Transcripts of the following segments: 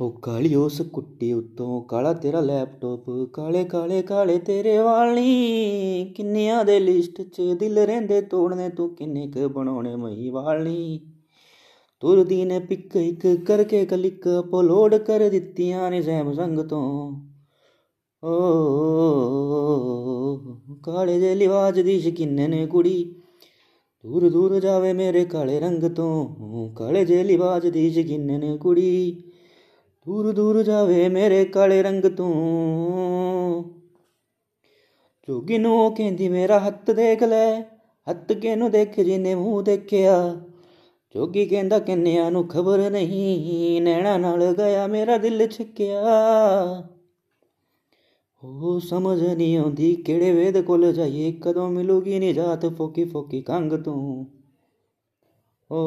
ਉਹ ਕਾਲੀ ਉਸ ਕੁੱਟੀ ਉੱਤੋਂ ਕਾਲਾ ਤੇਰਾ ਲੈਪਟਾਪ ਕਾਲੇ ਕਾਲੇ ਕਾਲੇ ਤੇਰੇ ਵਾਲੀ ਕਿੰਨਿਆਂ ਦੇ ਲਿਸਟ 'ਚ ਦਿਲ ਰਹਿੰਦੇ ਤੋੜਨੇ, ਤੂੰ ਕਿੰਨੇ ਕ ਬਣਾਉਣੇ ਮਈ ਵਾਲੀ ਤੁਰਦੀ ਨੇ ਪਿੱਕ ਇੱਕ ਕਰਕੇ ਕਲਿੱਕ ਅਪਲੋਡ ਕਰ ਦਿੱਤੀਆਂ ਨੇ ਸੈਮਸੰਗ ਤੋਂ। ਓ, ਕਾਲੇ ਜੇ ਲਿਵਾਜ ਦੀ ਸ਼ਕਿੰਨੇ ਨੇ ਕੁੜੀ। ਦੂਰ ਦੂਰ ਜਾਵੇ ਮੇਰੇ ਕਾਲੇ ਰੰਗ ਤੋਂ, ਕਾਲੇ ਜੇ ਲਿਵਾਜ ਦੀ ਸ਼ਕਿੰਨੇ ਨੇ ਕੁੜੀ। ਦੂਰ ਦੂਰ ਜਾਵੇ ਮੇਰੇ ਕਾਲੇ ਰੰਗ ਤੋਂ। ਜੋਗੀ ਨੂੰ ਉਹ ਕਹਿੰਦੀ, ਮੇਰਾ ਹੱਥ ਦੇਖ ਲੈ, ਹੱਥ ਕਿਨੂੰ ਦੇਖ ਜਿਨੇ ਮੂੰਹ ਦੇਖਿਆ? ਜੋਗੀ ਕਹਿੰਦਾ, ਕਿੰਨਿਆਂ ਨੂੰ ਖਬਰ ਨਹੀਂ, ਨੈਣਾ ਨਾਲ ਗਿਆ ਮੇਰਾ ਦਿਲ ਛੱਕਿਆ। ਉਹ ਸਮਝ ਨਹੀਂ ਆਉਂਦੀ ਕਿਹੜੇ ਵੇਦ ਕੋਲ ਜਾਈਏ, ਕਦੋਂ ਮਿਲੂਗੀ ਨਿਜਾਤ ਫੋਕੀ ਫੋਕੀ ਕੰਗ ਤੋਂ? ਓ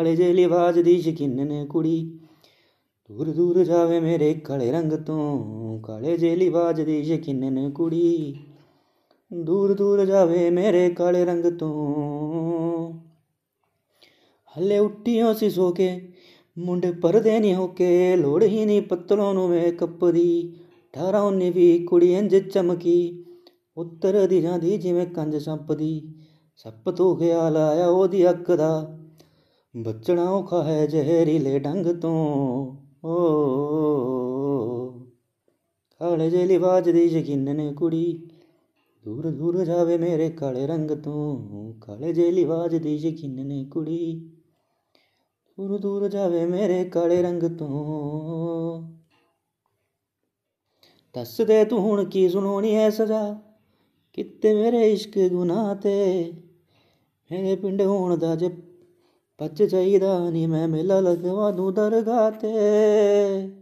ਕਾਲੇ ਜੇ ਲਿਵਾਜ ਦੀ ਸ਼ਕਿਨ ਨੇ ਕੁੜੀ। ਦੂਰ ਦੂਰ ਜਾਵੇ ਮੇਰੇ ਕਾਲੇ ਰੰਗ ਤੋਂ, ਕਾਲੇ ਜੇ ਲਿਵਾਜ ਦੀ ਸ਼ਕਿਨ ਨੇ ਕੁੜੀ। ਦੂਰ ਦੂਰ ਜਾਵੇ ਮੇਰੇ ਕਾਲੇ ਰੰਗ ਤੋਂ। ਹੱਲੇ ਉੱਟੀਆਂ ਸੀ ਸੋ ਕੇ, ਮੁੰਡੇ ਪਰਦੇ ਨਹੀਂ ਹੋ ਕੇ, ਲੋੜ ਹੀ ਨਹੀਂ ਪੱਤਲੋਂ ਨੂੰ ਮੇਕਅਪ ਦੀ 18 19 ਵੀ ਕੁੜੀ ਇੰਜ ਚਮਕੀ, ਉੱਤਰ ਦੀ ਜਾਂਦੀ ਜਿਵੇਂ ਕੰਜ ਸੰਪ ਦੀ ਸੱਪ ਤੋਂ ਖਿਆਲ ਆਇਆ ਉਹਦੀ ਅੱਖ ਦਾ। ਬਚਣਾ ਔਖਾ ਹੈ ਜ਼ਹਿਰੀਲੇ ਡੰਗ ਤੋਂ। ਓ, ਕਾਲੇ ਜੇ ਲਿਵਾਜ ਦੀ ਯਕੀਨ ਨੇ ਕੁੜੀ, ਦੂਰ ਦੂਰ ਜਾਵੇ ਮੇਰੇ ਕਾਲੇ ਰੰਗ ਤੋਂ। ਕਾਲੇ ਜੇ ਲਿਵਾਜ ਦੀ ਯਕੀਨ ਨੇ ਕੁੜੀ, ਦੂਰ ਦੂਰ ਜਾਵੇ ਮੇਰੇ ਕਾਲੇ ਰੰਗ ਤੋਂ। ਦੱਸ ਦੇ ਤੂੰ ਹੁਣ ਕੀ ਸੁਣਾਉਣੀ ਐ ਸਜ਼ਾ? ਕਿਤੇ ਮੇਰੇ ਇਸ਼ਕ ਗੁਨਾਹ ਤੇ, ਮੇਰੇ ਪਿੰਡ ਹੋਣ ਦਾ ਜੇ ਪੱਜ ਚਾਹੀਦਾ ਨਹੀਂ ਮੈਂ ਮੇਲਾ ਲਗਵਾ ਦੂੰ ਦਰਗਾਹ ਤੇ।